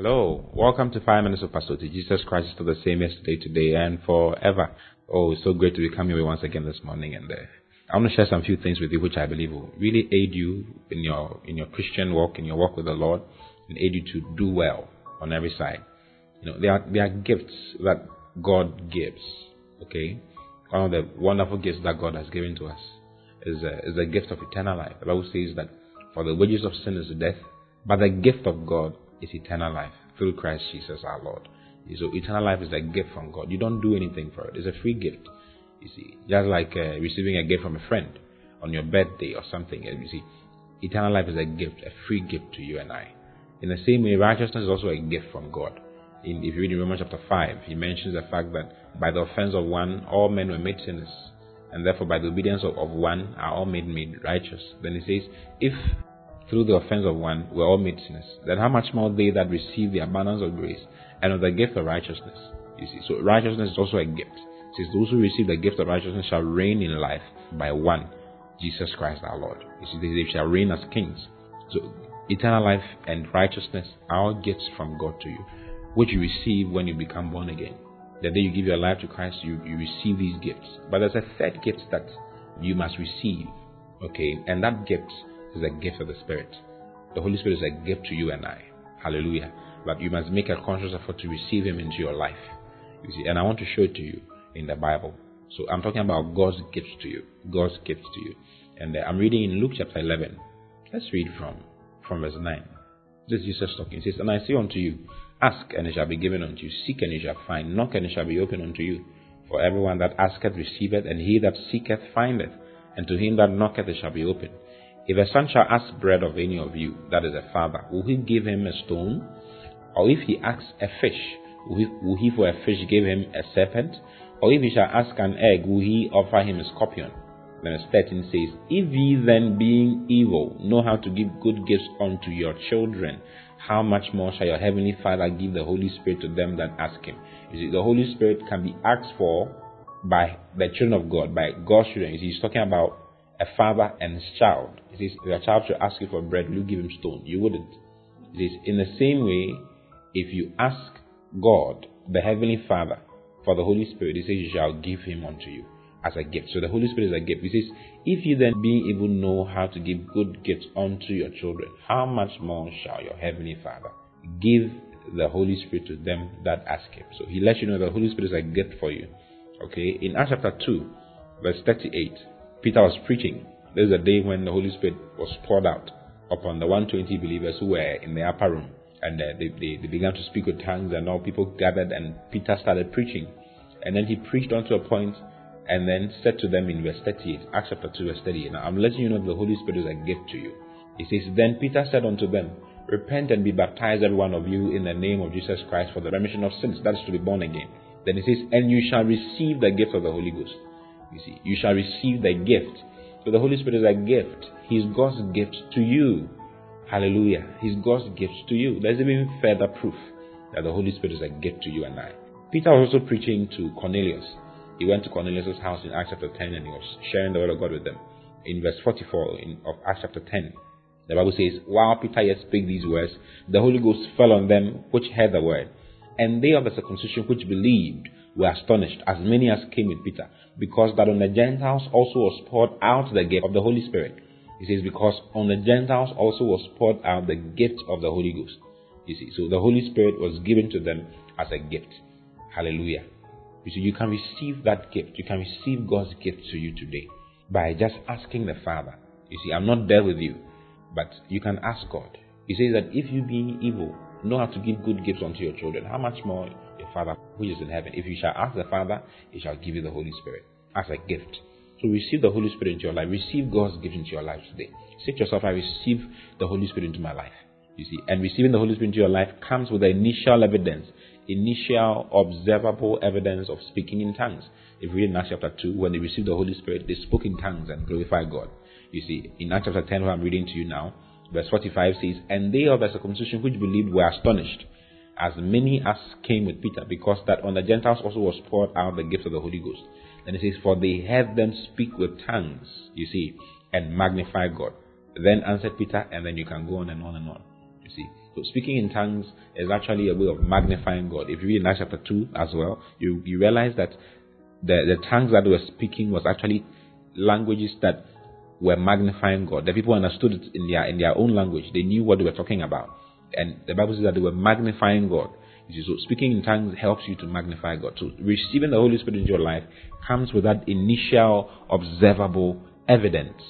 Hello, welcome to Five Minutes of Pastor Jesus Christ is still the same yesterday, today, and forever. Oh, it's so great to be coming here once again this morning, and uh, I want to share some few things with you which I believe will really aid you in your in your Christian walk, in your walk with the Lord, and aid you to do well on every side. You know, there are there are gifts that God gives. Okay, one of the wonderful gifts that God has given to us is a, is a gift of eternal life. The Bible says that for the wages of sin is death, but the gift of God is eternal life through Christ Jesus our Lord. So eternal life is a gift from God. You don't do anything for it. It's a free gift. You see, just like uh, receiving a gift from a friend on your birthday or something. You see, eternal life is a gift, a free gift to you and I. In the same way, righteousness is also a gift from God. In, if you read in Romans chapter 5, he mentions the fact that by the offense of one, all men were made sinners, and therefore by the obedience of, of one are all made made righteous. Then he says, if through the offense of one were all made sinners, then how much more they that receive the abundance of grace and of the gift of righteousness? You see, so righteousness is also a gift. Since Those who receive the gift of righteousness shall reign in life by one, Jesus Christ our Lord. You see, they shall reign as kings. So eternal life and righteousness are all gifts from God to you, which you receive when you become born again. The day you give your life to Christ, you, you receive these gifts. But there's a third gift that you must receive. Okay, and that gift is a gift of the Spirit. The Holy Spirit is a gift to you and I. Hallelujah. But you must make a conscious effort to receive Him into your life. You see, and I want to show it to you in the Bible. So I'm talking about God's gifts to you. God's gifts to you. And uh, I'm reading in Luke chapter 11. Let's read from, from verse 9. This is Jesus talking. He says, And I say unto you, Ask, and it shall be given unto you. Seek, and you shall find. Knock, and it shall be opened unto you. For everyone that asketh receiveth, and he that seeketh findeth. And to him that knocketh it shall be opened. If a son shall ask bread of any of you, that is a father, will he give him a stone? Or if he asks a fish, will he, will he for a fish give him a serpent? Or if he shall ask an egg, will he offer him a scorpion? Verse 13 says, If ye then, being evil, know how to give good gifts unto your children, how much more shall your heavenly Father give the Holy Spirit to them that ask him? You see, the Holy Spirit can be asked for by the children of God, by God's children. You see, he's talking about a father and his child. It says, your child should ask you for bread, will you give him stone? You wouldn't. It is in the same way, if you ask God, the Heavenly Father, for the Holy Spirit, He says, You shall give him unto you as a gift. So the Holy Spirit is a gift. He says, If you then, being able, know how to give good gifts unto your children, how much more shall your Heavenly Father give the Holy Spirit to them that ask Him? So He lets you know the Holy Spirit is a gift for you. Okay, in Acts chapter 2, verse 38. Peter was preaching. There's a day when the Holy Spirit was poured out upon the 120 believers who were in the upper room. And uh, they, they, they, began to speak with tongues, and all people gathered, and Peter started preaching. And then he preached unto a point, and then said to them in verse 38, Acts chapter 2, verse 38. Now I'm letting you know the Holy Spirit is a gift to you. He says, Then Peter said unto them, Repent and be baptized, every one of you, in the name of Jesus Christ for the remission of sins. That is to be born again. Then he says, And you shall receive the gift of the Holy Ghost. You see, you shall receive the gift. So the Holy Spirit is a gift. He's God's gift to you. Hallelujah. He's God's gift to you. There's even further proof that the Holy Spirit is a gift to you and I. Peter was also preaching to Cornelius. He went to Cornelius' house in Acts chapter 10 and he was sharing the word of God with them. In verse 44 in, of Acts chapter 10, the Bible says, While Peter yet spake these words, the Holy Ghost fell on them which heard the word. And they of the circumcision which believed were astonished, as many as came with Peter, because that on the Gentiles also was poured out the gift of the Holy Spirit. He says, because on the Gentiles also was poured out the gift of the Holy Ghost. You see, so the Holy Spirit was given to them as a gift. Hallelujah. You see, you can receive that gift. You can receive God's gift to you today by just asking the Father. You see, I'm not there with you, but you can ask God. He says that if you be evil, know how to give good gifts unto your children, how much more Father which is in heaven? If you shall ask the Father, he shall give you the Holy Spirit as a gift. So receive the Holy Spirit into your life. Receive God's gift into your life today. Say to yourself, I receive the Holy Spirit into my life. You see, and receiving the Holy Spirit into your life comes with the initial evidence, initial observable evidence of speaking in tongues. If we read in Acts chapter 2, when they received the Holy Spirit, they spoke in tongues and glorified God. You see, in Acts chapter 10, where I'm reading to you now, verse 45 says, And they of the circumcision which believed were astonished, as many as came with Peter, because that on the Gentiles also was poured out the gift of the Holy Ghost. And it says, For they heard them speak with tongues, you see, and magnify God. Then answered Peter, and then you can go on and on and on. You see. So speaking in tongues is actually a way of magnifying God. If you read in Acts chapter 2 as well, you, you realize that the, the tongues that were speaking was actually languages that were magnifying God. The people understood it in their in their own language. They knew what they were talking about. And the Bible says that they were magnifying God. So speaking in tongues helps you to magnify God. So receiving the Holy Spirit into your life comes with that initial observable evidence,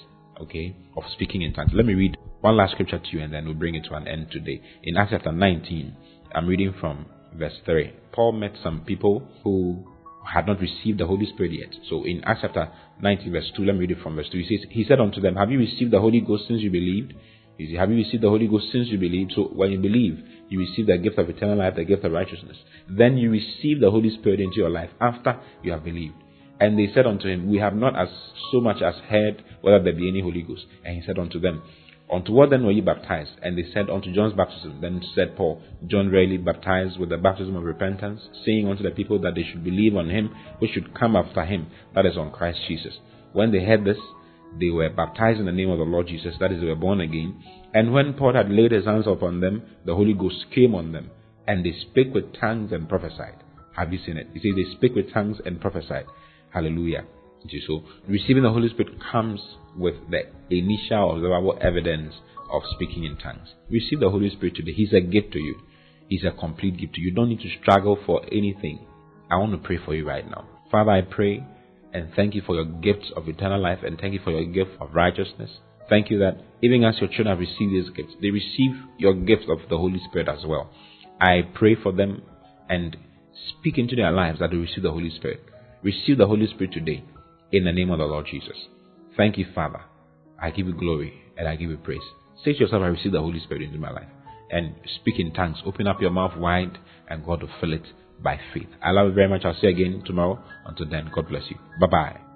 okay, of speaking in tongues. Let me read one last scripture to you and then we'll bring it to an end today. In Acts chapter 19, I'm reading from verse 3. Paul met some people who had not received the Holy Spirit yet. So in Acts chapter 19, verse 2, let me read it from verse 2. He says, He said unto them, Have you received the Holy Ghost since you believed? He said, Have you received the Holy Ghost since you believed? So when you believe, you receive the gift of eternal life, the gift of righteousness. Then you receive the Holy Spirit into your life after you have believed. And they said unto him, We have not as so much as heard whether there be any Holy Ghost. And he said unto them, Unto what then were ye baptized? And they said, Unto John's baptism. Then said Paul, John really baptized with the baptism of repentance, saying unto the people that they should believe on him which should come after him, that is on Christ Jesus. When they heard this, they were baptized in the name of the Lord Jesus, that is, they were born again. And when Paul had laid his hands upon them, the Holy Ghost came on them, and they spake with tongues and prophesied. Have you seen it? He says they spake with tongues and prophesied. Hallelujah. So receiving the Holy Spirit comes with the initial observable evidence of speaking in tongues. Receive the Holy Spirit today. He's a gift to you. He's a complete gift to you. You don't need to struggle for anything. I want to pray for you right now. Father, I pray and thank you for your gifts of eternal life and thank you for your gift of righteousness. Thank you that even as your children have received these gifts, they receive your gift of the Holy Spirit as well. I pray for them and speak into their lives that they receive the Holy Spirit. Receive the Holy Spirit today in the name of the Lord Jesus. Thank you, Father. I give you glory and I give you praise. Say to yourself, I receive the Holy Spirit into my life. And speak in tongues. Open up your mouth wide and God will fill it by faith. I love you very much. I'll see you again tomorrow. Until then, God bless you. Bye bye.